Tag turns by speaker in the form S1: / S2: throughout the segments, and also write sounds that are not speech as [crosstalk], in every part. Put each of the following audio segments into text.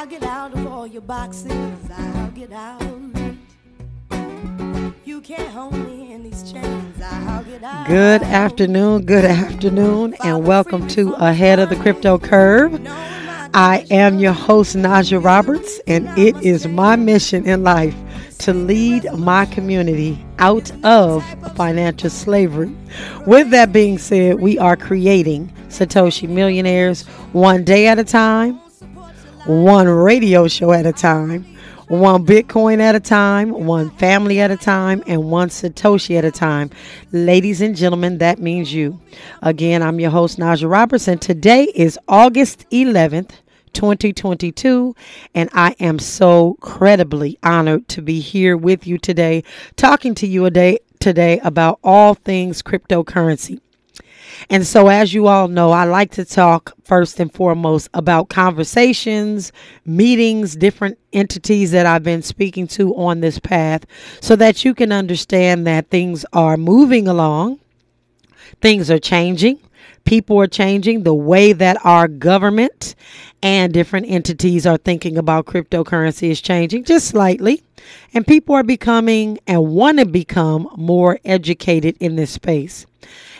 S1: I'll get out of all your boxes. I'll get out. You can't hold me in these chains. I'll get out.
S2: Good afternoon, good afternoon, and welcome to Ahead of the Crypto Curve. I am your host, Naja Roberts, and it is my mission in life to lead my community out of financial slavery. With that being said, we are creating Satoshi Millionaires one day at a time, one radio show at a time, one Bitcoin at a time, one family at a time, and one Satoshi at a time. Ladies and gentlemen, that means you. Again, I'm your host, Naja Robertson. today is August 11th. 2022, and I am so credibly honored to be here with you today, talking to you a day today about all things cryptocurrency. And so, as you all know, I like to talk first and foremost about conversations, meetings, different entities that I've been speaking to on this path so that you can understand that things are moving along, things are changing. People are changing the way that our government and different entities are thinking about cryptocurrency is changing just slightly. And people are becoming and want to become more educated in this space.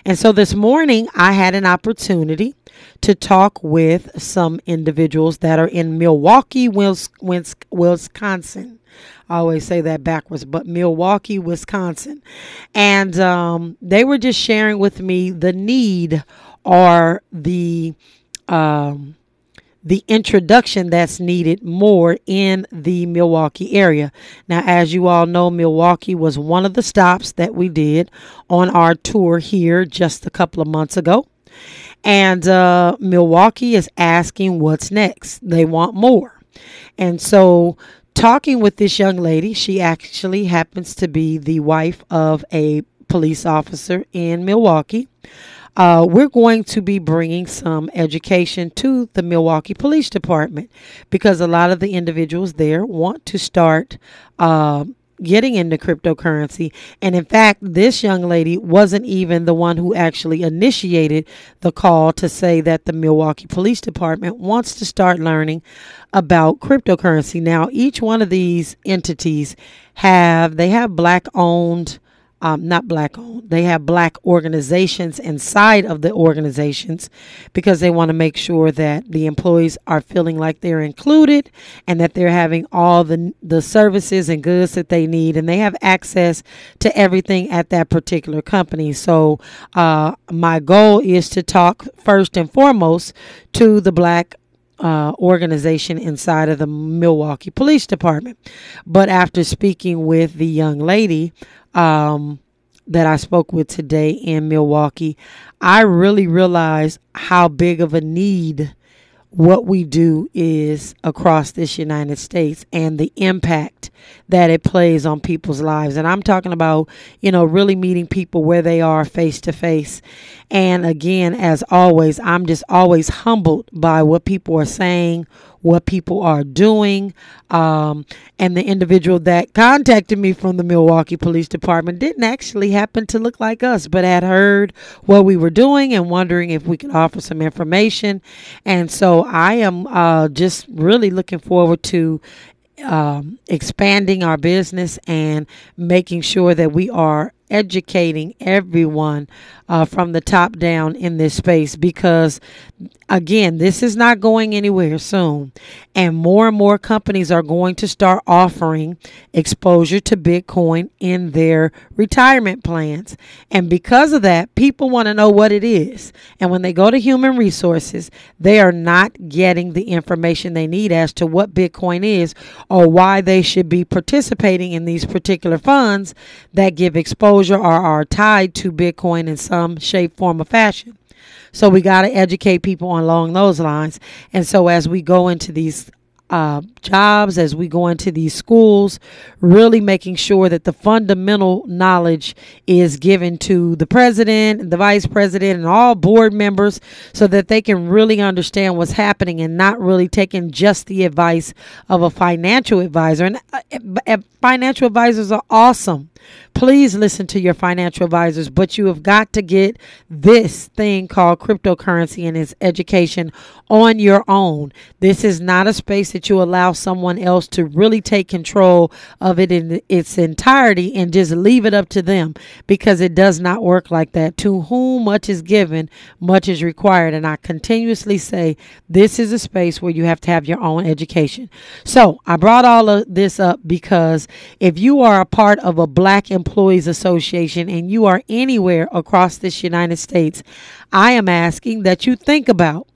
S2: And so this morning, I had an opportunity to talk with some individuals that are in Milwaukee, Wisconsin. I always say that backwards, but Milwaukee, Wisconsin. And um, they were just sharing with me the need or the. Um, the introduction that's needed more in the Milwaukee area. Now, as you all know, Milwaukee was one of the stops that we did on our tour here just a couple of months ago. And uh, Milwaukee is asking what's next. They want more. And so, talking with this young lady, she actually happens to be the wife of a police officer in Milwaukee uh, we're going to be bringing some education to the Milwaukee Police Department because a lot of the individuals there want to start. Uh, getting into cryptocurrency. And in fact, this young lady wasn't even the one who actually initiated the call to say that the Milwaukee Police Department wants to start learning about cryptocurrency. Now, each one of these entities have they have black owned um, not black owned. They have black organizations inside of the organizations because they want to make sure that the employees are feeling like they're included and that they're having all the the services and goods that they need and they have access to everything at that particular company. So uh, my goal is to talk first and foremost to the black uh, organization inside of the Milwaukee Police Department. But after speaking with the young lady, um, that I spoke with today in Milwaukee, I really realized how big of a need what we do is across this United States and the impact that it plays on people's lives. And I'm talking about, you know, really meeting people where they are face to face. And again, as always, I'm just always humbled by what people are saying, what people are doing. Um, and the individual that contacted me from the Milwaukee Police Department didn't actually happen to look like us, but had heard what we were doing and wondering if we could offer some information. And so I am uh, just really looking forward to um, expanding our business and making sure that we are educating everyone uh, from the top down in this space because, again, this is not going anywhere soon. And more and more companies are going to start offering exposure to Bitcoin in their retirement plans. And because of that, people want to know what it is. And when they go to human resources, they are not getting the information they need as to what Bitcoin is or why they should be participating in these particular funds that give exposure or are tied to Bitcoin in some shape, form, or fashion. So we got to educate people along those lines. And so as we go into these uh, jobs, as we go into these schools, really making sure that the fundamental knowledge is given to the president, the vice president, and all board members so that they can really understand what's happening and not really taking just the advice of a financial advisor. And uh, uh financial advisors are awesome Please listen to your financial advisors, but you have got to get this thing called cryptocurrency and its education on your own. This is not a space that you allow someone else to really take control of it in its entirety and just leave it up to them because it does not work like that. To whom much is given, much is required. And I continuously say this is a space where you have to have your own education. So I brought all of this up because if you are a part of a Black Employees Association and you are anywhere across this United States, I am asking that you think about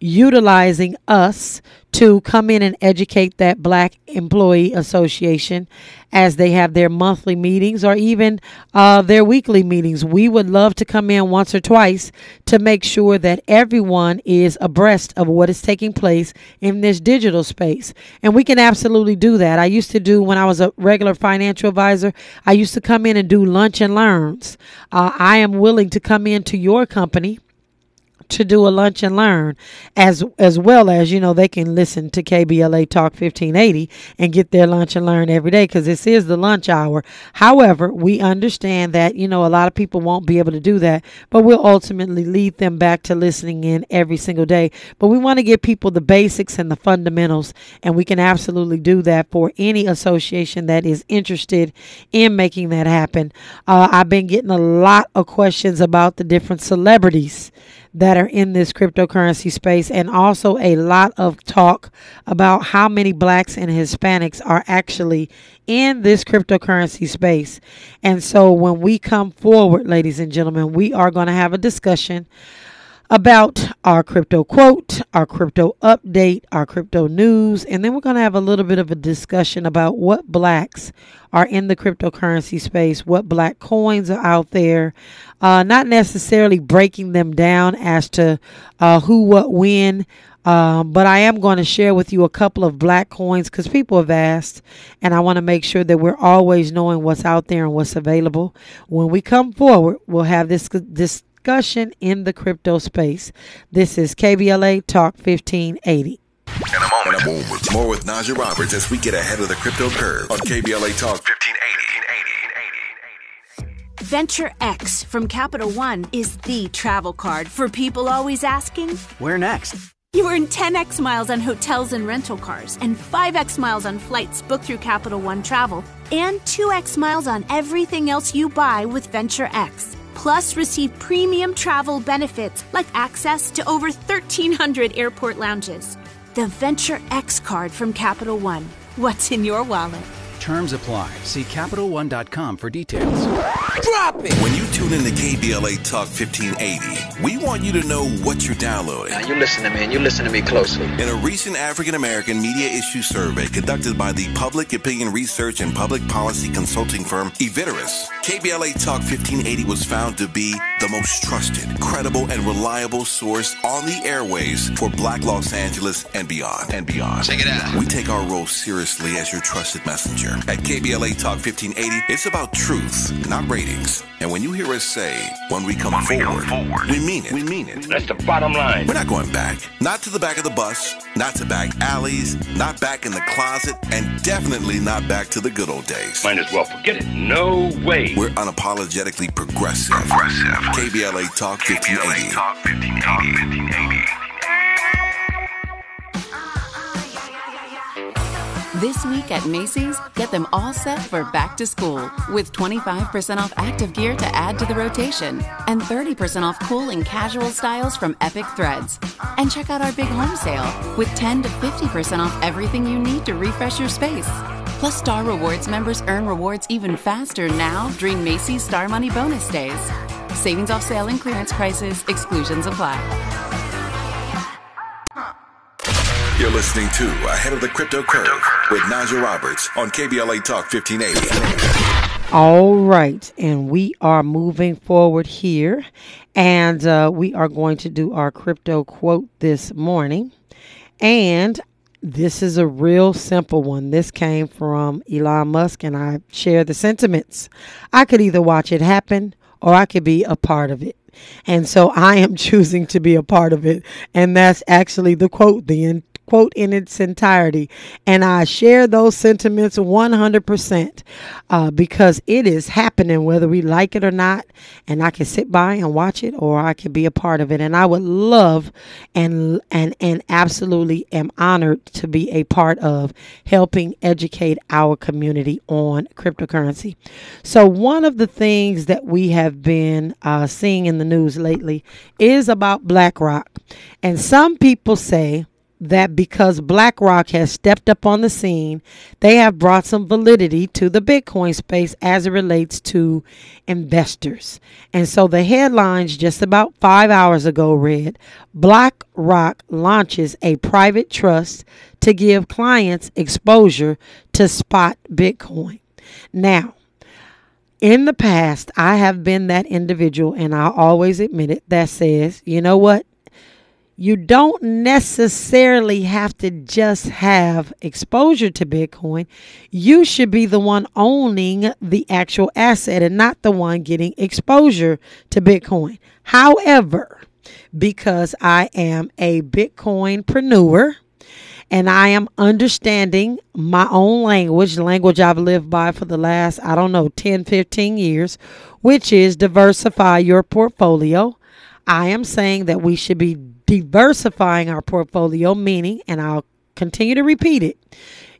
S2: utilizing us to come in and educate that Black Employee Association as they have their monthly meetings or even uh, their weekly meetings. We would love to come in once or twice to make sure that everyone is abreast of what is taking place in this digital space. And we can absolutely do that. I used to do when I was a regular financial advisor, I used to come in and do lunch and learns. Uh, I am willing to come into your company to do a lunch and learn as as well as you know they can listen to KBLA Talk 1580 and get their lunch and learn every day cuz this is the lunch hour. However, we understand that you know a lot of people won't be able to do that, but we'll ultimately lead them back to listening in every single day. But we want to give people the basics and the fundamentals and we can absolutely do that for any association that is interested in making that happen. Uh, I've been getting a lot of questions about the different celebrities that are in this cryptocurrency space, and also a lot of talk about how many blacks and Hispanics are actually in this cryptocurrency space. And so, when we come forward, ladies and gentlemen, we are going to have a discussion about our crypto quote, our crypto update, our crypto news, and then we're going to have a little bit of a discussion about what blacks are in the cryptocurrency space, what black coins are out there, uh, not necessarily breaking them down as to uh, who, what, when. Um, but I am going to share with you a couple of black coins because people have asked, and I want to make sure that we're always knowing what's out there and what's available. When we come forward, we'll have this this discussion in the crypto space. This is KBLA Talk 1580.
S3: In a moment, in a moment. more with Naja Roberts as we get ahead of the crypto curve on KBLA Talk 1580.
S4: Venture X from Capital One is the travel card for people always asking,
S5: Where next?
S4: You earn 10x miles on hotels and rental cars, and 5x miles on flights booked through Capital One Travel, and 2x miles on everything else you buy with Venture X. Plus, receive premium travel benefits like access to over 1,300 airport lounges. The Venture X card from Capital One. What's in your wallet?
S5: Terms apply. See CapitalOne.com for details.
S3: Drop it! When you tune in to KBLA Talk 1580, we want you to know what you're downloading.
S6: Now you listen to me and you listen to me closely.
S3: In a recent African American media issue survey conducted by the public opinion research and public policy consulting firm Evitarus, KBLA Talk 1580 was found to be the most trusted, credible, and reliable source on the airways for Black Los Angeles and beyond. And beyond.
S6: Check it out.
S3: We take our role seriously as your trusted messenger. At KBLA Talk 1580, it's about truth, not ratings. And when you hear us say, when we come,
S7: When we
S3: forward,
S7: come forward.
S3: we mean it. We mean it.
S7: That's the bottom line.
S3: We're not going back. Not to the back of the bus, not to back alleys, not back in the closet, and definitely not back to the good old days.
S7: Might as well forget it. No way.
S3: We're unapologetically progressive.
S7: Progressive.
S3: KBLA Talk 1580.
S7: Talk 1580.
S8: This week at Macy's, get them all set for back to school with 25% off active gear to add to the rotation and 30% off cool and casual styles from Epic Threads. And check out our big home sale with 10 to 50% off everything you need to refresh your space. Plus, Star Rewards members earn rewards even faster now during Macy's Star Money Bonus Days. Savings off sale and clearance prices, exclusions apply.
S3: You're listening to Ahead of the Crypto Curve with Naja Roberts on KBLA Talk 1580.
S2: All right, and we are moving forward here, and uh, we are going to do our crypto quote this morning. And this is a real simple one. This came from Elon Musk, and I share the sentiments. I could either watch it happen or I could be a part of it. And so I am [laughs] choosing to be a part of it. And that's actually the quote. The quote in its entirety. And I share those sentiments 100% uh, because it is happening whether we like it or not. And I can sit by and watch it or I can be a part of it. And I would love and, and, and absolutely am honored to be a part of helping educate our community on cryptocurrency. So, one of the things that we have been uh, seeing in the news lately is about BlackRock. And some people say that because BlackRock has stepped up on the scene, they have brought some validity to the Bitcoin space as it relates to investors. And so the headlines just about five hours ago read BlackRock launches a private trust to give clients exposure to spot Bitcoin. Now, in the past, I have been that individual, and I always admit it, that says, you know what? You don't necessarily have to just have exposure to Bitcoin. You should be the one owning the actual asset and not the one getting exposure to Bitcoin. However, because I am a Bitcoinpreneur and I am understanding my own language, language I've lived by for the last, I don't know, 10, 15 years, which is diversify your portfolio. I am saying that we should be diversifying our portfolio, meaning, and I'll continue to repeat it.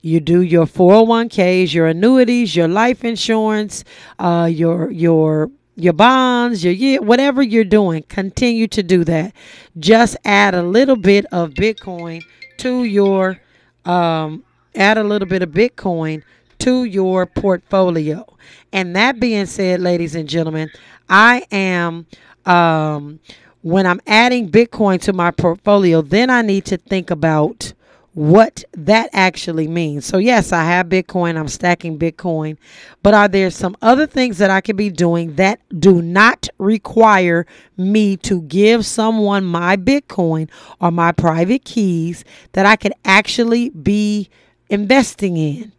S2: You do your 401ks, your annuities, your life insurance, uh, your your your bonds, your whatever you're doing, continue to do that. Just add a little bit of Bitcoin to your um, add a little bit of Bitcoin to your portfolio. And that being said, ladies and gentlemen, I am um, when I'm adding Bitcoin to my portfolio, then I need to think about what that actually means. So, yes, I have Bitcoin, I'm stacking Bitcoin, but are there some other things that I could be doing that do not require me to give someone my Bitcoin or my private keys that I could actually be investing in?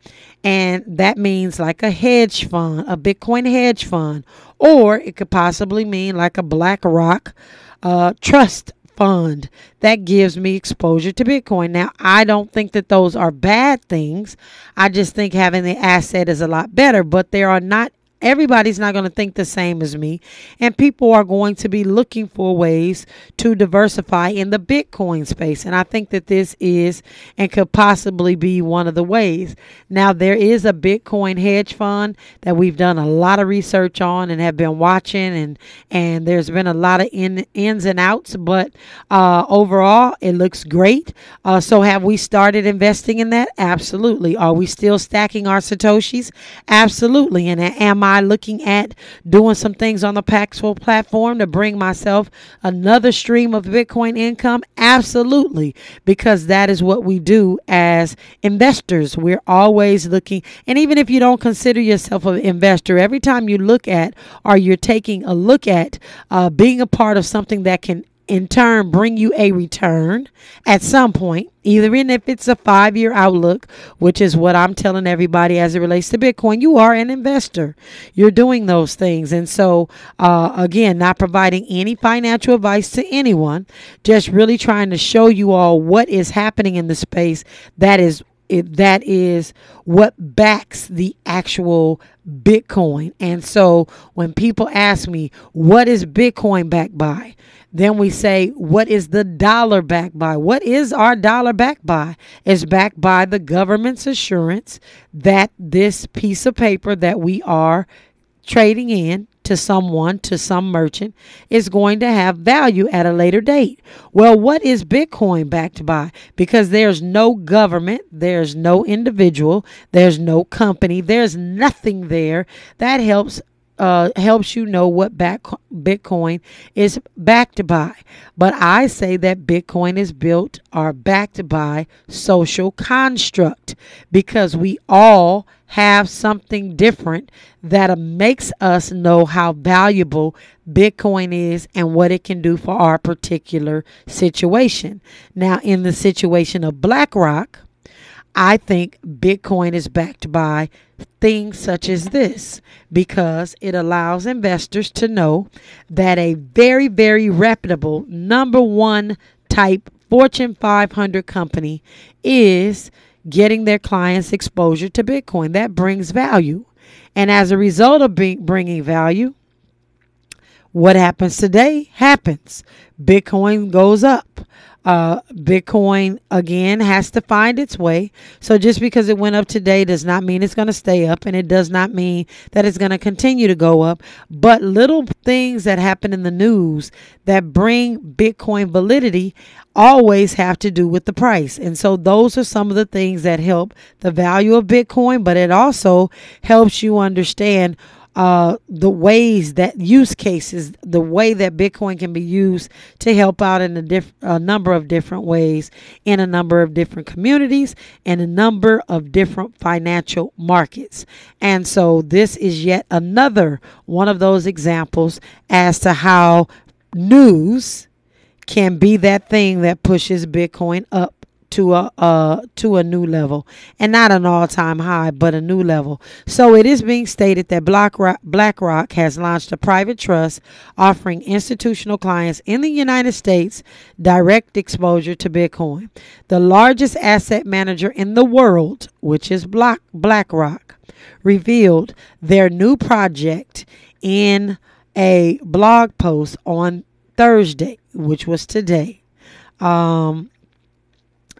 S2: And that means like a hedge fund, a Bitcoin hedge fund, or it could possibly mean like a BlackRock uh, trust fund that gives me exposure to Bitcoin. Now, I don't think that those are bad things. I just think having the asset is a lot better, but there are not everybody's not going to think the same as me. And people are going to be looking for ways to diversify in the Bitcoin space. And I think that this is and could possibly be one of the ways. Now, there is a Bitcoin hedge fund that we've done a lot of research on and have been watching, and, and there's been a lot of in, ins and outs. But uh, overall, it looks great. Uh, so, have we started investing in that? Absolutely. Are we still stacking our Satoshis? Absolutely. And am I I looking at doing some things on the Paxful platform to bring myself another stream of Bitcoin income? Absolutely, because that is what we do as investors. We're always looking, and even if you don't consider yourself an investor, every time you look at or you're taking a look at uh, being a part of something that can in turn bring you a return at some point, either in if it's a five year outlook, which is what I'm telling everybody as it relates to Bitcoin, you are an investor. You're doing those things. And so, uh, again, not providing any financial advice to anyone, just really trying to show you all what is happening in the space that is it, that is what backs the actual Bitcoin. And so when people ask me, what is Bitcoin backed by? Then we say, what is the dollar backed by? What is our dollar backed by? It's backed by the government's assurance that this piece of paper that we are trading in to someone, to some merchant, is going to have value at a later date. Well, what is Bitcoin backed by? Because there's no government, there's no individual, there's no company, there's nothing there that helps uh, helps you know what back Bitcoin is backed by. But I say that Bitcoin is built or backed by social construct because we all have something different that makes us know how valuable Bitcoin is and what it can do for our particular situation. Now, in the situation of BlackRock, I think Bitcoin is backed by things such as this because it allows investors to know that a very, very reputable number one type Fortune 500 company is getting their clients exposure to Bitcoin. That brings value. And as a result of bringing value, what happens today happens. Bitcoin goes up. Uh, Bitcoin again has to find its way. So just because it went up today does not mean it's going to stay up, and it does not mean that it's going to continue to go up. But little things that happen in the news that bring Bitcoin validity always have to do with the price. And so those are some of the things that help the value of Bitcoin, but it also helps you understand uh, the ways that use cases, the way that Bitcoin can be used to help out in a, diff- a number of different ways in a number of different communities and a number of different financial markets. And so this is yet another one of those examples as to how news can be that thing that pushes Bitcoin up to a uh, to a new level, and not an all time high, but a new level. So it is being stated that BlackRock, BlackRock has launched a private trust offering institutional clients in the United States direct exposure to Bitcoin. The largest asset manager in the world, which is Black BlackRock, revealed their new project in a blog post on Thursday, which was today. Um,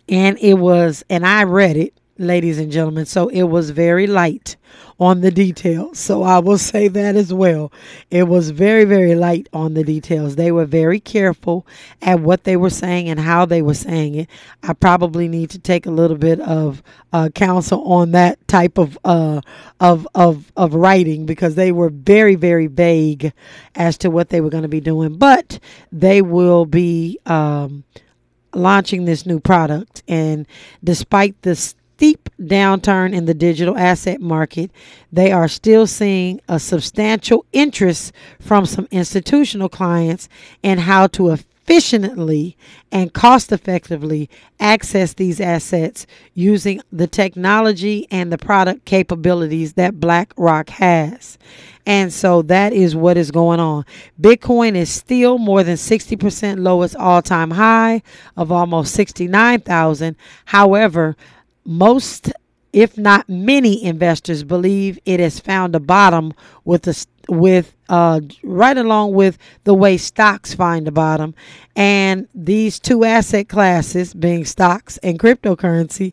S2: and it was, and I read it, ladies and gentlemen, so it was very light on the details. So I will [laughs] say that as well. It was very, very light on the details. They were very careful at what they were saying and how they were saying it. I probably need to take a little bit of uh, counsel on that type of uh, of of of writing because they were very, very vague as to what they were going to be doing. But they will be. Um, launching this new product. And despite the steep downturn in the digital asset market, they are still seeing a substantial interest from some institutional clients in how to efficiently and cost effectively access these assets using the technology and the product capabilities that BlackRock has. And so that is what is going on. Bitcoin is still more than 60% lowest all time high of almost 69,000. However, most if not many investors believe it has found a bottom with the with uh, right along with the way stocks find the bottom. And these two asset classes being stocks and cryptocurrency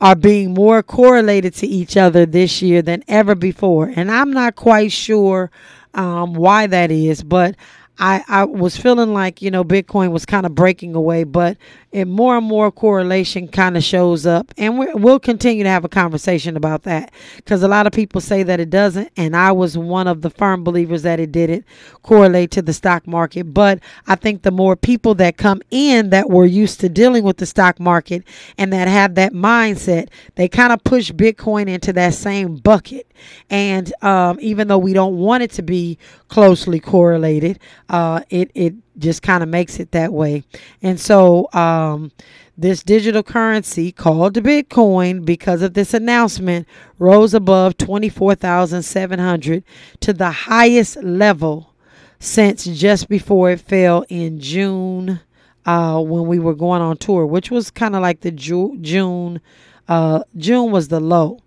S2: are being more correlated to each other this year than ever before. And i'm not quite sure um, why that is but I, I was feeling like you know Bitcoin was kind of breaking away, but more and more correlation kind of shows up, and we will continue to have a conversation about that because a lot of people say that it doesn't, and I was one of the firm believers that it didn't correlate to the stock market. But I think the more people that come in that were used to dealing with the stock market and that have that mindset, they kind of push Bitcoin into that same bucket. And um, even though we don't want it to be closely correlated, uh, it it just kind of makes it that way. And so um, this digital currency called Bitcoin, because of this announcement, rose above twenty four thousand seven hundred to the highest level since just before it fell in June. Uh, when we were going on tour, which was kind of like the Ju- June, uh, June was the low.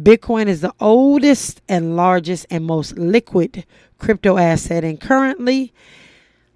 S2: Bitcoin is the oldest and largest and most liquid crypto asset, and currently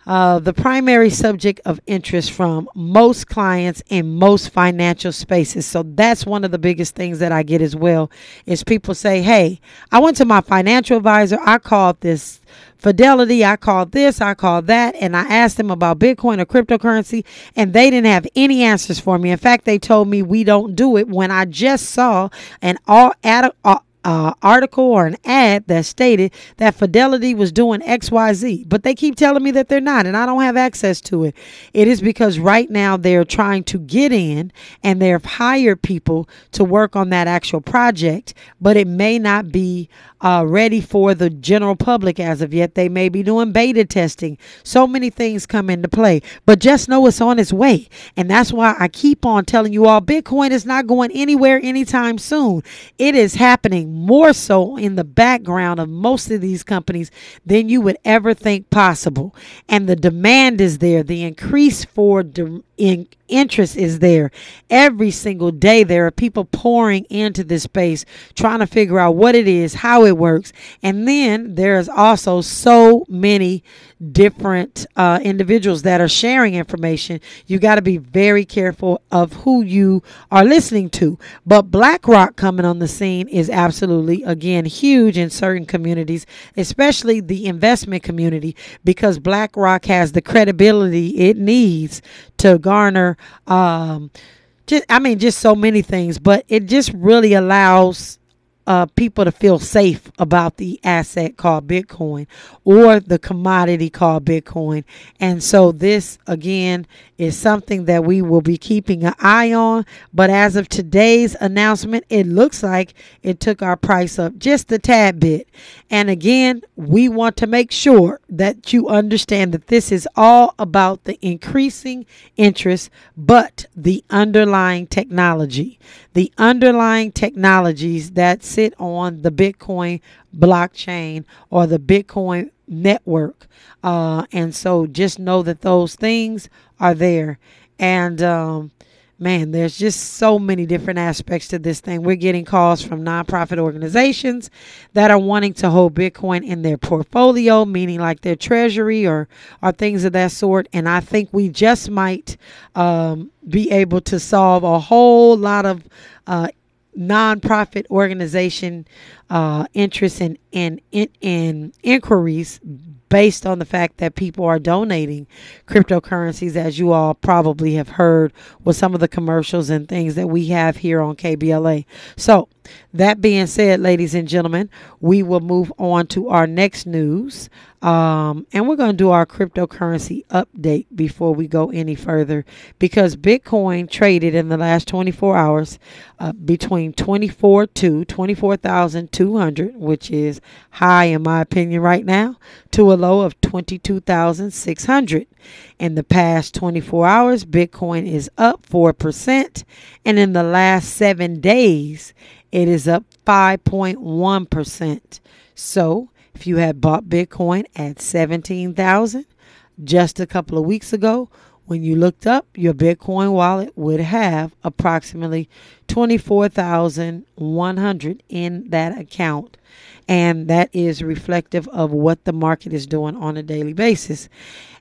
S2: uh, the primary subject of interest from most clients in most financial spaces. So that's one of the biggest things that I get as well is people say, "Hey, I went to my financial advisor. I called this Fidelity. I called this. I called that, and I asked them about Bitcoin or cryptocurrency, and they didn't have any answers for me. In fact, they told me we don't do it when I just saw an all ad, uh, uh, article or an ad that stated that Fidelity was doing XYZ, but they keep telling me that they're not, and I don't have access to it. It is because right now they're trying to get in and they've hired people to work on that actual project, but it may not be uh, ready for the general public as of yet. They may be doing beta testing. So many things come into play, but just know it's on its way. And that's why I keep on telling you all Bitcoin is not going anywhere anytime soon. It is happening more so in the background of most of these companies than you would ever think possible. And the demand is there, the increase for in interest is there. Every single day there are people pouring into this space trying to figure out what it is how it works. And then there's also so many different uh, individuals that are sharing information. You got to be very careful of who you are listening to. But blackrock coming on the scene is absolutely again huge in certain communities especially the investment community because blackrock has the credibility it needs to garner um just I mean just so many things, but it just really allows uh, people to feel safe about the asset called Bitcoin or the commodity called Bitcoin. And so, this again is something that we will be keeping an eye on. But as of today's announcement, it looks like it took our price up just a tad bit. And again, we want to make sure that you understand that this is all about the increasing interest, but the underlying technology, the underlying technologies that sit on the Bitcoin blockchain or the Bitcoin network. Uh, and so just know that those things are there. And um, man, there's just so many different aspects to this thing. We're getting calls from nonprofit organizations that are wanting to hold Bitcoin in their portfolio, meaning like their treasury or or things of that sort. And I think we just might um, be able to solve a whole lot of uh, nonprofit organization uh, interest in, in in in inquiries based on the fact that people are donating cryptocurrencies, as you all probably have heard with some of the commercials and things that we have here on KBLA. So, that being said, ladies and gentlemen, we will move on to our next news. Um, and we're going to do our cryptocurrency update before we go any further because Bitcoin traded in the last 24 hours uh, between 24 to 24,200, which is high in my opinion right now, to a low of 22,600. In the past 24 hours, Bitcoin is up 4%, and in the last seven days, it is up 5.1%. So, if you had bought Bitcoin at 17,000 just a couple of weeks ago, when you looked up, your Bitcoin wallet would have approximately 24,100 in that account. And that is reflective of what the market is doing on a daily basis.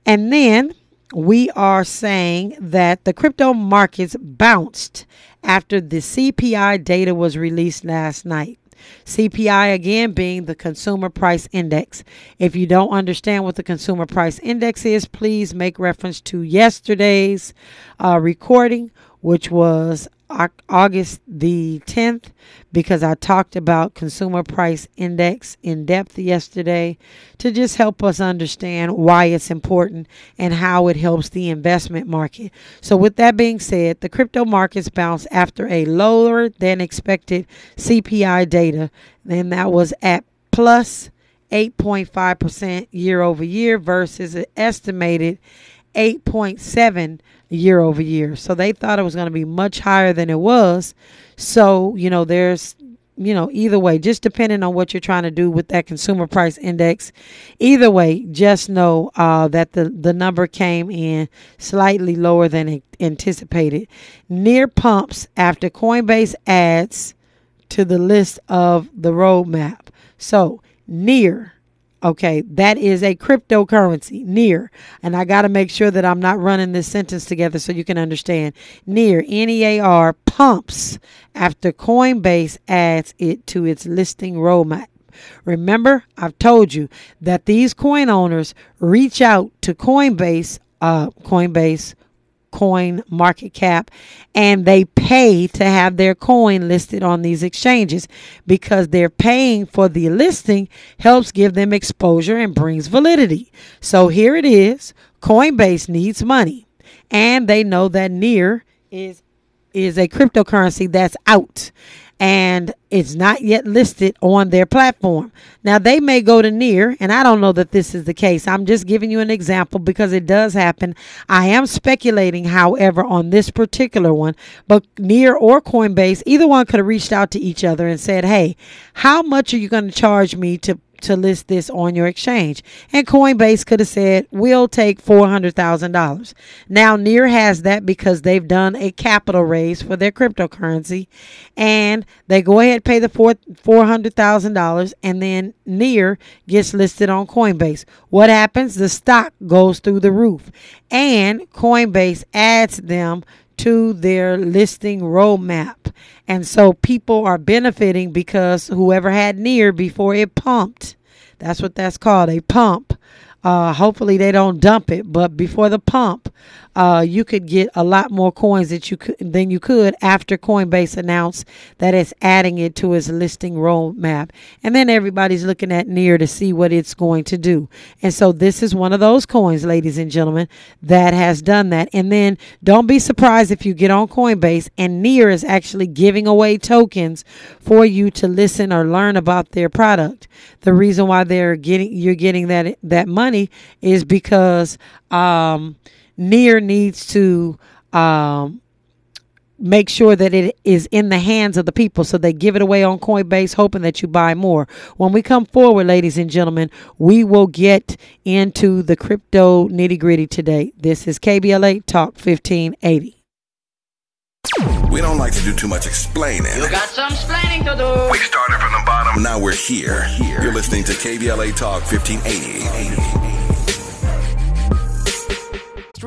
S2: And then we are saying that the crypto markets bounced after the CPI data was released last night. CPI again being the consumer price index. If you don't understand what the consumer price index is, please make reference to yesterday's uh, recording, which was August the 10th because I talked about consumer price index in depth yesterday to just help us understand why it's important and how it helps the investment market. So with that being said, the crypto markets bounced after a lower than expected CPI data and that was at plus 8.5% year over year versus an estimated 8.7 year over year. So they thought it was going to be much higher than it was. So, you know, there's you know, either way, just depending on what you're trying to do with that consumer price index, either way, just know uh, that the, the number came in slightly lower than anticipated. Near pumps after Coinbase adds to the list of the roadmap. So, near Okay, that is a cryptocurrency, near. And I got to make sure that I'm not running this sentence together so you can understand. Near, N E A R, pumps after Coinbase adds it to its listing roadmap. Remember, I've told you that these coin owners reach out to Coinbase, uh, Coinbase, CoinMarketCap and they pay to have their coin listed on these exchanges. Because they're paying for the listing helps give them exposure and brings validity. So here it is, Coinbase needs money and they know that near is is a cryptocurrency that's out and it's not yet listed on their platform. Now, they may go to near, and I don't know that this is the case. I'm just giving you an example because it does happen. I am speculating, however, on this particular one, but near or Coinbase, either one could have reached out to each other and said, Hey, how much are you going to charge me to to list this on your exchange. And Coinbase could have said, we'll take $400,000. Now, Near has that because they've done a capital raise for their cryptocurrency. And they go ahead and pay the four, $400,000 and then Near gets listed on Coinbase. What happens? The stock goes through the roof. And Coinbase adds them to their listing roadmap. And so people are benefiting because whoever had near before it pumped, that's what that's called, a pump. Uh, hopefully they don't dump it, but before the pump, uh, you could get a lot more coins that you could than you could after Coinbase announced that it's adding it to its listing roadmap. And then everybody's looking at near to see what it's going to do. And so this is one of those coins, ladies and gentlemen, that has done that. And then don't be surprised if you get on Coinbase and near is actually giving away tokens for you to listen or learn about their product. The reason why they're getting you're getting that that money is because um Near needs to um, make sure that it is in the hands of the people. So they give it away on Coinbase, hoping that you buy more. When we come forward, ladies and gentlemen, we will get into the crypto nitty gritty today. This is KBLA Talk 1580.
S3: We don't like to do too much explaining.
S6: You got some explaining to do.
S3: We started from the bottom. Now we're here. You're listening to KBLA Talk 1580.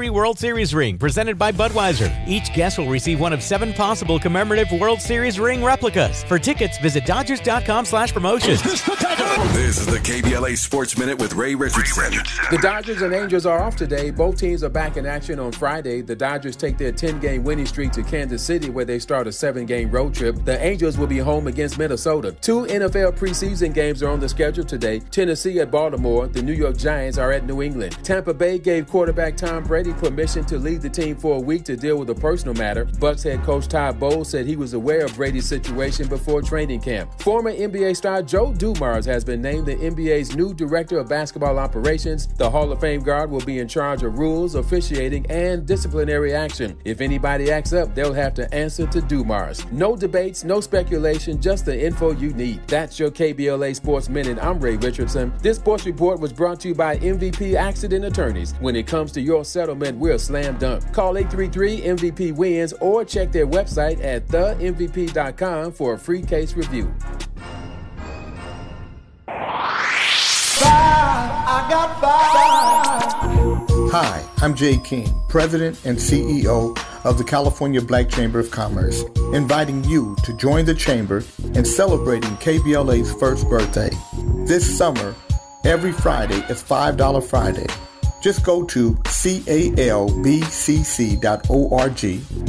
S9: Three World Series ring presented by Budweiser. Each guest will receive one of seven possible commemorative World Series ring replicas. For tickets, visit Dodgers.com slash promotions.
S3: This is the KBLA Sports Minute with Ray Richardson.
S10: The Dodgers and Angels are off today. Both teams are back in action on Friday. The Dodgers take their 10 game winning streak to Kansas City, where they start a seven game road trip. The Angels will be home against Minnesota. Two NFL preseason games are on the schedule today Tennessee at Baltimore. The New York Giants are at New England. Tampa Bay gave quarterback Tom Brady permission to leave the team for a week to deal with a personal matter. Bucks head coach Todd Bowles said he was aware of Brady's situation before training camp. Former NBA star Joe Dumars has been named the NBA's new director of basketball operations. The Hall of Fame guard will be in charge of rules, officiating, and disciplinary action. If anybody acts up, they'll have to answer to Dumars. No debates, no speculation, just the info you need. That's your KBLA Sports Minute. I'm Ray Richardson. This sports report was brought to you by MVP Accident Attorneys. When it comes to your settlement, we're a slam dunk. Call 833 MVP Wins or check their website at themvp.com for a free case review.
S11: Hi, I'm Jay King, President and CEO of the California Black Chamber of Commerce, inviting you to join the Chamber in celebrating KBLA's first birthday. This summer, every Friday is $5 Friday. Just go to calbcc.org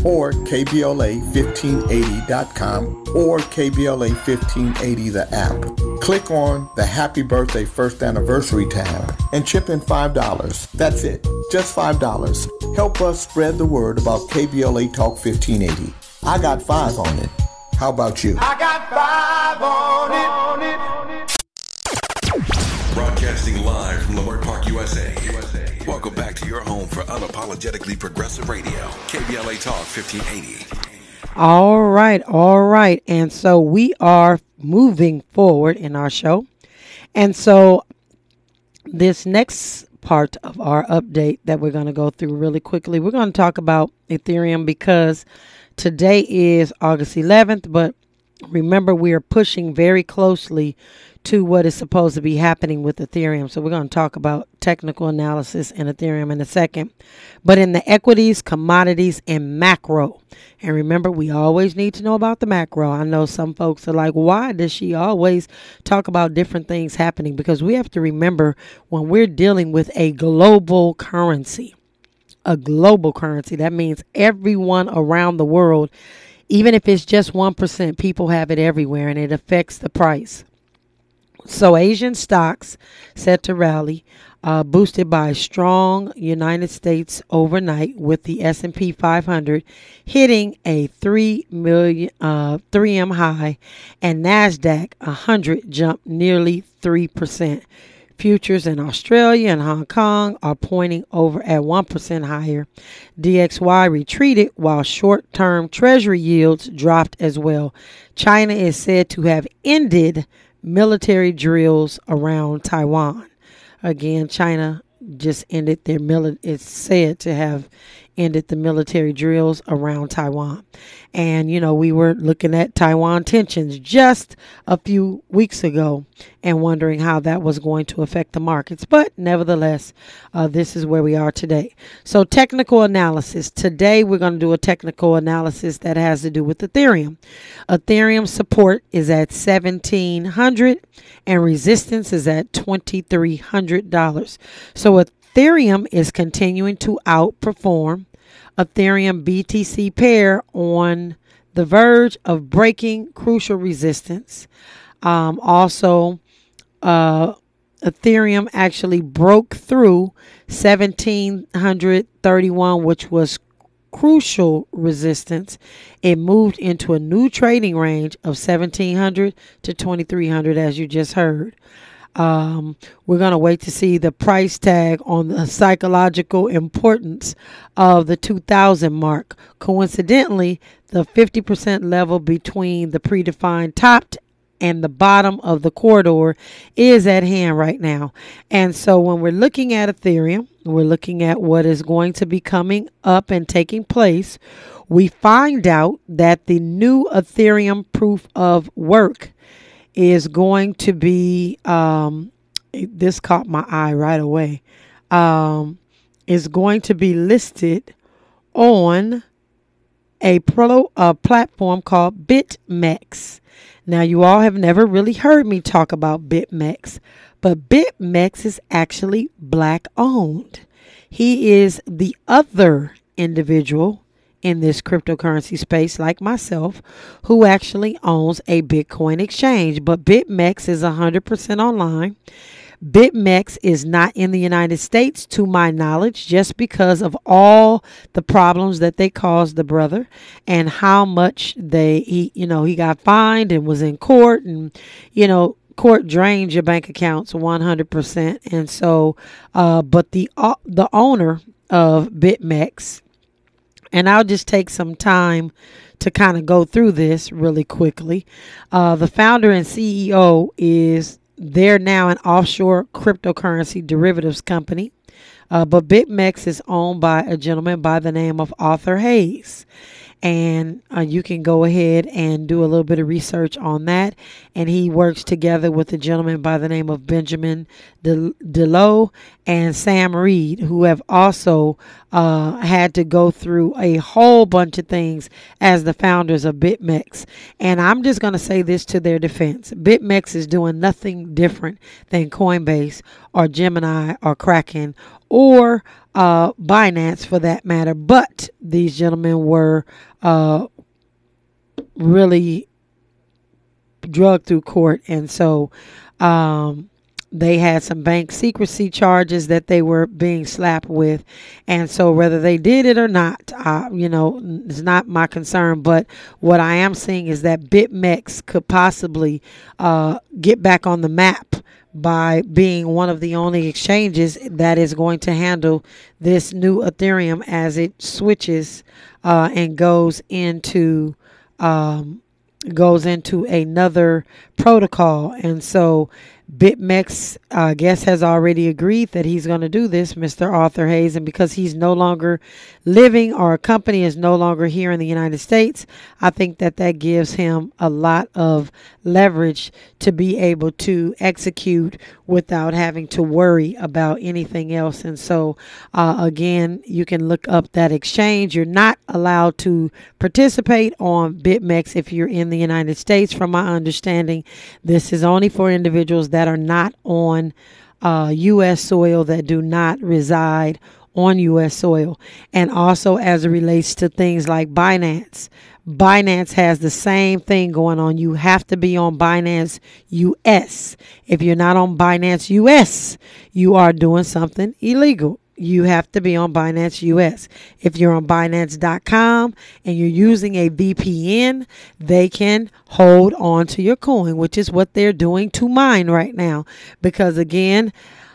S11: or kbla1580.com or kbla1580 the app. Click on the Happy Birthday First Anniversary tab and chip in $5. That's it, just $5. Help us spread the word about KBLA Talk 1580. I got five on it. How about you?
S12: I got five on it. On it.
S3: Broadcasting live from Leimert Park, USA. Welcome back to your home for unapologetically progressive radio. KBLA Talk 1580.
S2: All right, all right. And so we are moving forward in our show. And so this next part of our update that we're going to go through really quickly, we're going to talk about Ethereum because today is August 11th, but remember we are pushing very closely to what is supposed to be happening with Ethereum. So we're going to talk about technical analysis in Ethereum in a second. But in the equities, commodities, and macro. And remember, we always need to know about the macro. I know some folks are like, why does she always talk about different things happening? Because we have to remember when we're dealing with a global currency, a global currency, that means everyone around the world, even if it's just 1%, people have it everywhere and it affects the price. So Asian stocks set to rally, uh, boosted by strong United States overnight, with the S and P 500 hitting a three million uh, 3M high, and Nasdaq 100 jumped nearly three percent. Futures in Australia and Hong Kong are pointing over at 1% higher. DXY retreated while short term treasury yields dropped as well. China is said to have ended military drills around Taiwan. Again, China just ended their military. it's said to have ended the military drills around Taiwan. And, you know, we were looking at Taiwan tensions just a few weeks ago and wondering how that was going to affect the markets. But nevertheless, uh, this is where we are today. So, technical analysis. Today, we're going to do a technical analysis that has to do with Ethereum. Ethereum support is at 1700 and resistance is at $2,300. So, Ethereum is continuing to outperform Ethereum BTC pair on the verge of breaking crucial resistance. Um, also, uh, Ethereum actually broke through 1731, which was crucial resistance. It moved into a new trading range of 1700 to 2300, as you just heard. Um, we're going to wait to see the price tag on the psychological importance of the 2000 mark. Coincidentally, the 50% level between the predefined top and the bottom of the corridor is at hand right now. And so when we're looking at Ethereum, we're looking at what is going to be coming up and taking place. We find out that the new Ethereum proof of work is going to be um, this caught my eye right away. Um, is going to be listed on a pro a platform called BitMEX. Now, you all have never really heard me talk about BitMEX, but BitMEX is actually black owned. He is the other individual in this cryptocurrency space, like myself, who actually owns a Bitcoin exchange. But BitMEX is 100% online. BitMEX is not in the United States, to my knowledge, just because of all the problems that they caused the brother and how much they, he, you know, he got fined and was in court and, you know, court drains your bank accounts 100%. And so, uh, but the, uh, the owner of BitMEX, and I'll just take some time to kind of go through this really quickly. Uh, the founder and CEO is they're now an offshore cryptocurrency derivatives company, uh, but BitMEX is owned by a gentleman by the name of Arthur Hayes. And uh, you can go ahead and do a little bit of research on that. And he works together with a gentleman by the name of Benjamin Delo and Sam Reed, who have also uh, had to go through a whole bunch of things as the founders of BitMEX. And I'm just going to say this to their defense BitMEX is doing nothing different than Coinbase or Gemini or Kraken or uh, Binance for that matter. But these gentlemen were uh, really drugged through court. And so um, they had some bank secrecy charges that they were being slapped with. And so, whether they did it or not, uh, you know, it's not my concern. But what I am seeing is that BitMEX could possibly uh, get back on the map by being one of the only exchanges that is going to handle this new Ethereum as it switches uh, and goes into um, goes into another protocol. And so BitMEX, I guess, has already agreed that he's going to do this, Mr. Arthur Hayes. And because he's no longer living or a company is no longer here in the United States, I think that that gives him a lot of leverage to be able to execute without having to worry about anything else. And so, uh, again, you can look up that exchange. You're not allowed to participate on BitMEX if you're in the United States. From my understanding, this is only for individuals that are not on uh, U.S. soil, that do not reside on U.S. soil. And also as it relates to things like Binance. Binance has the same thing going on. You have to be on Binance US. If you're not on Binance US, you are doing something illegal. You have to be on Binance US. If you're on Binance.com and you're using a VPN, they can hold on to your coin, which is what they're doing to mine right now. Because again,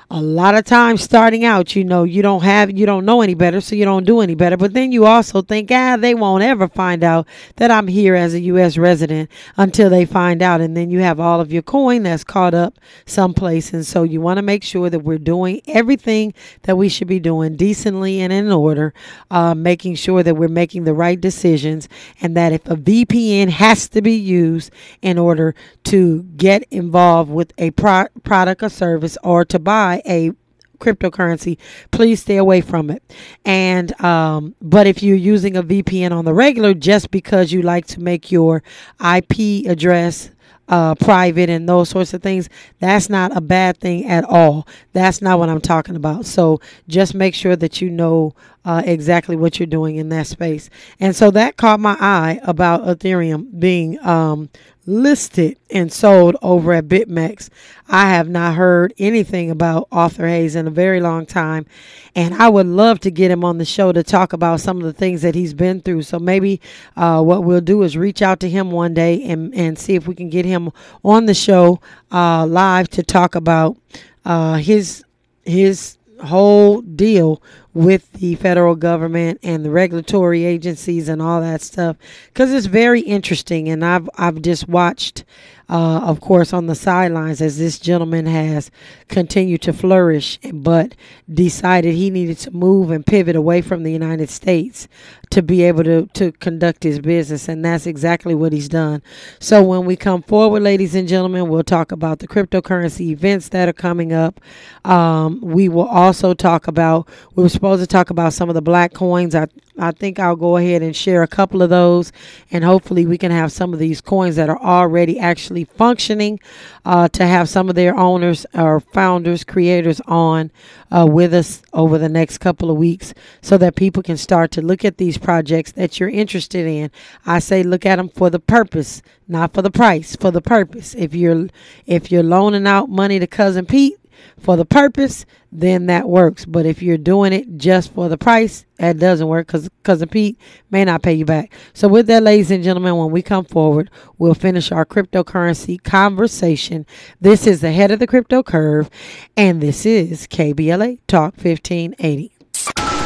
S2: a lot of times starting out, you know, you don't have, you don't know any better, so you don't do any better. But then you also think, ah, they won't ever find out that I'm here as a U.S. resident until they find out. And then you have all of your coin that's caught up someplace. And so you want to make sure that we're doing everything that we should be doing decently and in order, uh, making sure that we're making the right decisions and that if a VPN has to be used in order to get involved with a pro- product or service or to buy a cryptocurrency please stay away from it. And um, but if you're using a vpn on the regular just because you like to make your ip address uh, private and those sorts of things that's not a bad thing at all. That's not what i'm talking about. So just make sure that you know uh, exactly what you're doing in that space and so that caught my eye about ethereum being um, listed and sold over at BitMEX. I have not heard anything about Arthur Hayes in a very long time, and I would love to get him on the show to talk about some of the things that he's been through. So maybe uh, what we'll do is reach out to him one day and, and see if we can get him on the show uh, live to talk about uh, his his whole deal with the federal government and the regulatory agencies and all that stuff because it's very interesting. And I've I've just watched uh, of course on the sidelines as this gentleman has continued to flourish but decided he needed to move and pivot away from the United States to be able to to conduct his business. And that's exactly what he's done. So when we come forward ladies and gentlemen we'll talk about the cryptocurrency events that are coming up. Um, we will also talk about we were supposed to talk about some of the black coins I I think I'll go ahead and share a couple of those, and hopefully we can have some of these coins that are already actually functioning uh, to have some of their owners or founders, creators on uh, with us over the next couple of weeks, so that people can start to look at these projects that you're interested in. I say look at them for the purpose, not for the price, for the purpose. If you're if you're loaning out money to cousin Pete for the purpose, then that works. But if you're doing it just for the price, that doesn't work because cousin Pete may not pay you back. So with that, ladies and gentlemen, when we come forward, we'll finish our cryptocurrency conversation. This is the head of the crypto curve, and this is KBLA Talk 1580.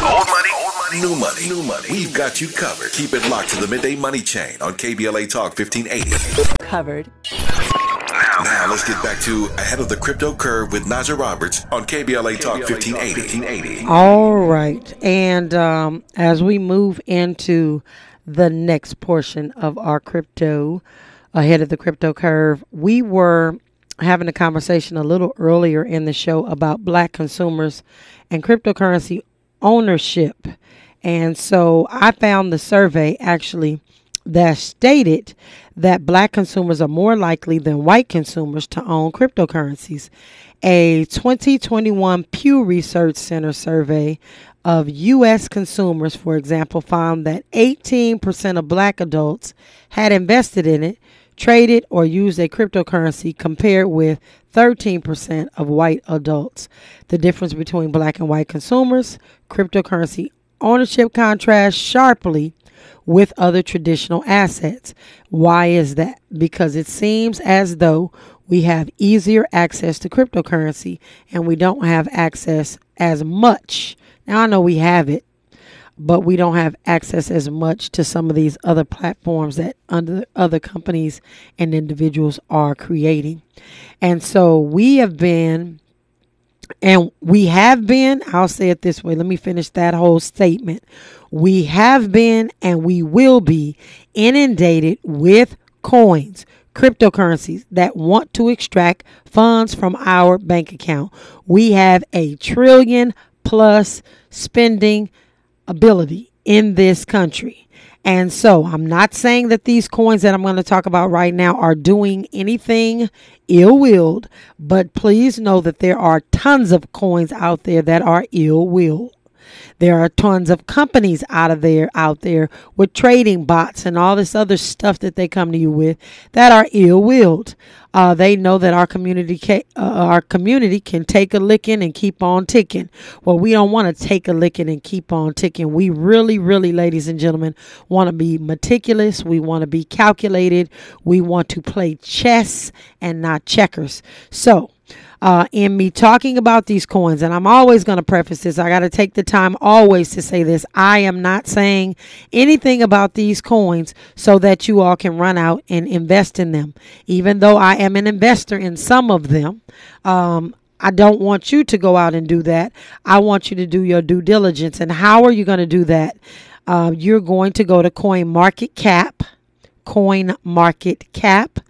S3: Old money, old money, new money, new money. We've got you covered. Keep it locked to the midday money chain on KBLA Talk 1580.
S1: Covered.
S3: Now let's get back to Ahead of the Crypto Curve with Naja Roberts on KBLA Talk 1580.
S2: All right. And um, as we move into the next portion of our crypto, ahead of the crypto curve, we were having a conversation a little earlier in the show about black consumers and cryptocurrency ownership. And so I found the survey actually that stated that black consumers are more likely than white consumers to own cryptocurrencies. A 2021 Pew Research Center survey of U.S. consumers, for example, found that 18% of black adults had invested in it, traded, or used a cryptocurrency compared with 13% of white adults. The difference between black and white consumers, cryptocurrency ownership contrasts sharply with other traditional assets. Why is that? Because it seems as though we have easier access to cryptocurrency and we don't have access as much. Now, I know we have it, but we don't have access as much to some of these other platforms that under other companies and individuals are creating. And so we have been and we have been, I'll say it this way. Let me finish that whole statement. We have been and we will be inundated with coins, cryptocurrencies that want to extract funds from our bank account. We have a trillion plus spending ability in this country. And so I'm not saying that these coins that I'm going to talk about right now are doing anything ill willed, but please know that there are tons of coins out there that are ill willed. There are tons of companies out of there out there with trading bots and all this other stuff that they come to you with that are ill-willed. Uh, they know that our community ca- uh, our community can take a licking and keep on ticking. Well, we don't want to take a licking and keep on ticking. We really, really, ladies and gentlemen, want to be meticulous. We want to be calculated. We want to play chess and not checkers. So uh, in me talking about these coins, and I'm always going to preface this. I got to take the time always to say this. I am not saying anything about these coins so that you all can run out and invest in them. Even though I am an investor in some of them, um, I don't want you to go out and do that. I want you to do your due diligence. And how are you going to do that? Uh, you're going to go to CoinMarketCap, Coin Market Cap,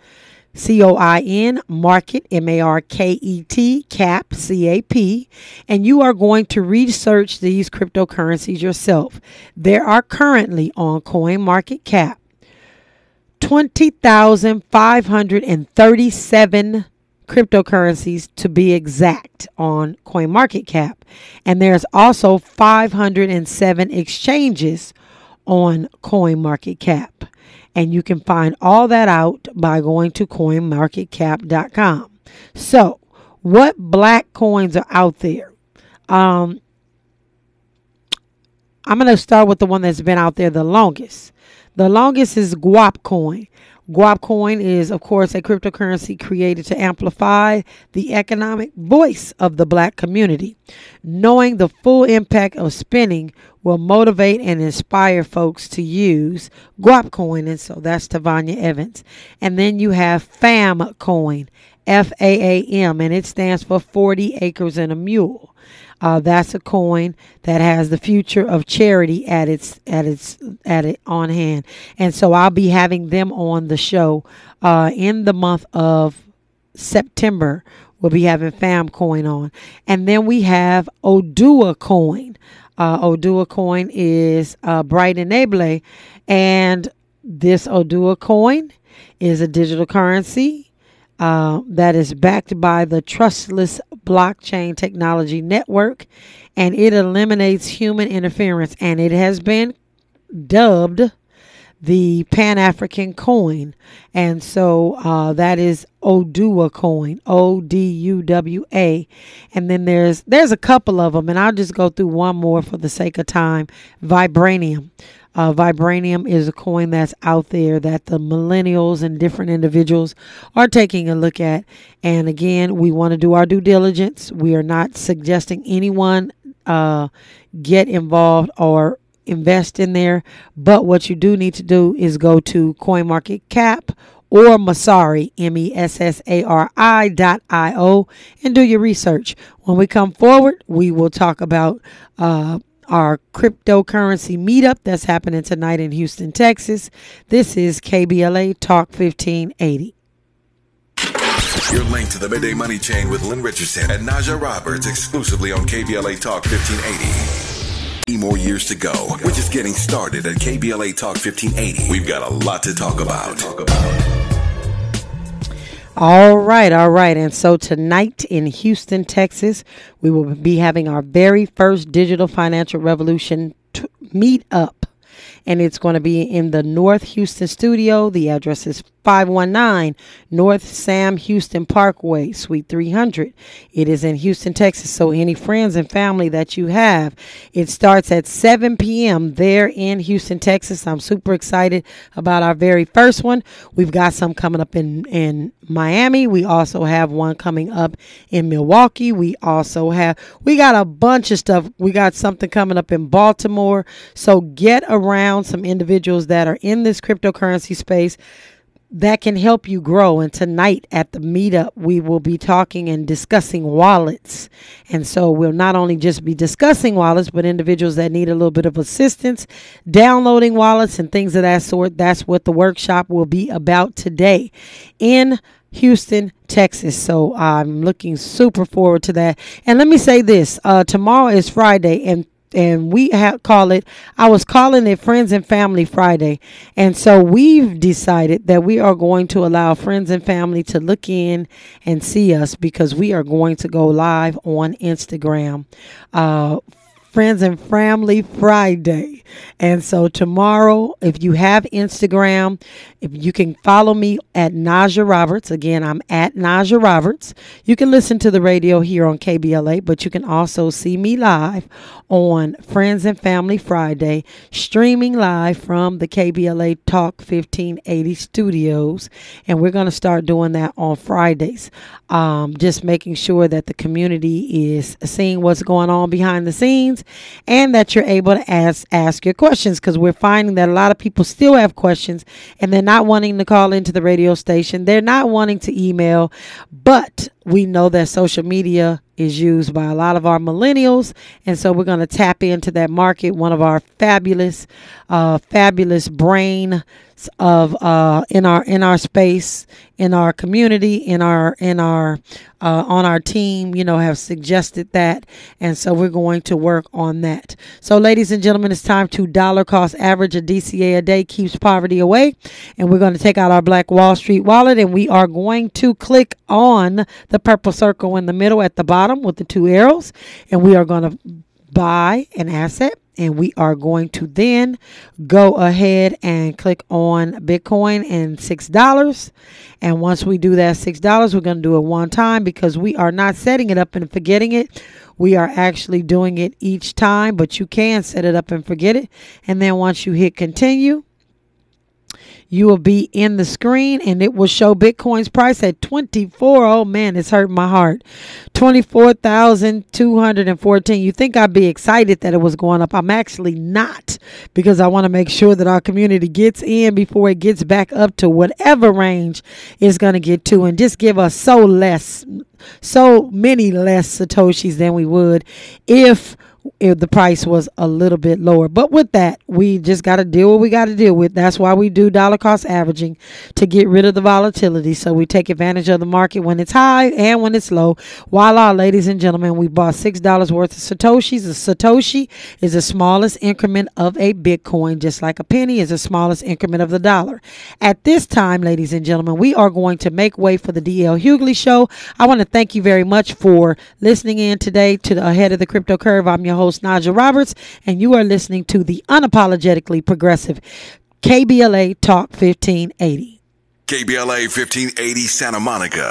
S2: C O I N Market M A R K E T Cap C A P, and you are going to research these cryptocurrencies yourself. There are currently on CoinMarketCap 20,537 cryptocurrencies to be exact on CoinMarketCap. And there's also 507 exchanges on CoinMarketCap. And you can find all that out by going to coinmarketcap.com. So, what black coins are out there? Um, I'm going to start with the one that's been out there the longest. The longest is Guap Coin. Guap Coin is, of course, a cryptocurrency created to amplify the economic voice of the black community. Knowing the full impact of spending will motivate and inspire folks to use Guap Coin. And so that's Tavonia Evans. And then you have FAAM Coin, F A A M, and it stands for 40 Acres and a Mule. Uh, that's a coin that has the future of charity at its at its at it on hand, and so I'll be having them on the show uh, in the month of September. We'll be having FAAM Coin on, and then we have Oduwa Coin. Uh, Oduwa Coin is uh, Bright Enabulele, and this Oduwa Coin is a digital currency uh, that is backed by the Trustless Blockchain Technology Network, and it eliminates human interference. And it has been dubbed the Pan African coin, and so uh, that is Oduwa coin, O D U W A, and then there's there's a couple of them, and I'll just go through one more for the sake of time. Vibranium. Uh, Vibranium is a coin that's out there that the millennials and different individuals are taking a look at. And again, we want to do our due diligence. We are not suggesting anyone uh, get involved or invest in there. But what you do need to do is go to CoinMarketCap or Messari, M E S S A R I dot I O, and do your research. When we come forward, we will talk about uh, our cryptocurrency meetup that's happening tonight in Houston, Texas. This is KBLA Talk 1580.
S3: You're linked to the Midday Money Chain with Lynn Richardson and Naja Roberts exclusively on KBLA Talk 1580. More years to go. We're just getting started at KBLA Talk 1580. We've got a lot to talk about.
S2: All right, all right. And so tonight in Houston, Texas, we will be having our very first Digital Financial Revolution t- meet up. And it's going to be in the North Houston studio. The address is 519 North Sam Houston Parkway, Suite 300. It is in Houston, Texas. So, any friends and family that you have, it starts at 7 p.m. there in Houston, Texas. I'm super excited about our very first one. We've got some coming up in, in Miami. We also have one coming up in Milwaukee. We also have, we got a bunch of stuff. We got something coming up in Baltimore. So, get around some individuals that are in this cryptocurrency space that can help you grow. And tonight at the meetup, we will be talking and discussing wallets. And so we'll not only just be discussing wallets, but individuals that need a little bit of assistance downloading wallets and things of that sort. That's what the workshop will be about today in Houston, Texas. So I'm looking super forward to that. And let me say this uh, tomorrow is Friday, and and we have call it I was calling it friends and family Friday. And so we've decided that we are going to allow friends and family to look in and see us because we are going to go live on Instagram uh, Friends and Family Friday. And so tomorrow, if you have Instagram, if you can follow me at Naja Roberts. Again, I'm at Naja Roberts. You can listen to the radio here on KBLA, but you can also see me live on Friends and Family Friday, streaming live from the KBLA Talk 1580 studios. And we're going to start doing that on Fridays. Um, just making sure that the community is seeing what's going on behind the scenes and that you're able to ask ask your questions because we're finding that a lot of people still have questions and they're not wanting to call into the radio station. They're not wanting to email, but we know that social media is used by a lot of our millennials and so we're going to tap into that market one of our fabulous uh, fabulous brain of uh, in our in our space in our community in our in our uh, on our team you know have suggested that and so we're going to work on that. So ladies and gentlemen it's time to dollar cost average a dca a day keeps poverty away and we're going to take out our black wall street wallet and we are going to click on the purple circle in the middle at the bottom with the two arrows and we are going to buy an asset and we are going to then go ahead and click on Bitcoin and six dollars. And once we do that six dollars, we're going to do it one time because we are not setting it up and forgetting it. We are actually doing it each time, but you can set it up and forget it. And then once you hit continue, you will be in the screen and it will show Bitcoin's price at 24. Oh man, it's hurting my heart. 24,214. You think I'd be excited that it was going up. I'm actually not because I want to make sure that our community gets in before it gets back up to whatever range it's going to get to and just give us so less so many less satoshis than we would if if the price was a little bit lower. But with that, we just got to deal what we got to deal with. That's why we do dollar cost averaging to get rid of the volatility. So we take advantage of the market when it's high and when it's low. Voila, ladies and gentlemen, we bought $6 worth of Satoshis. A Satoshi is the smallest increment of a Bitcoin, just like a penny is the smallest increment of the dollar. At this time, ladies and gentlemen, we are going to make way for the DL Hughley Show. I want to thank you very much for listening in today to the Ahead of the Crypto Curve. I'm your host, Naja Roberts, and you are listening to the unapologetically progressive KBLA Talk 1580.
S3: KBLA 1580 Santa Monica.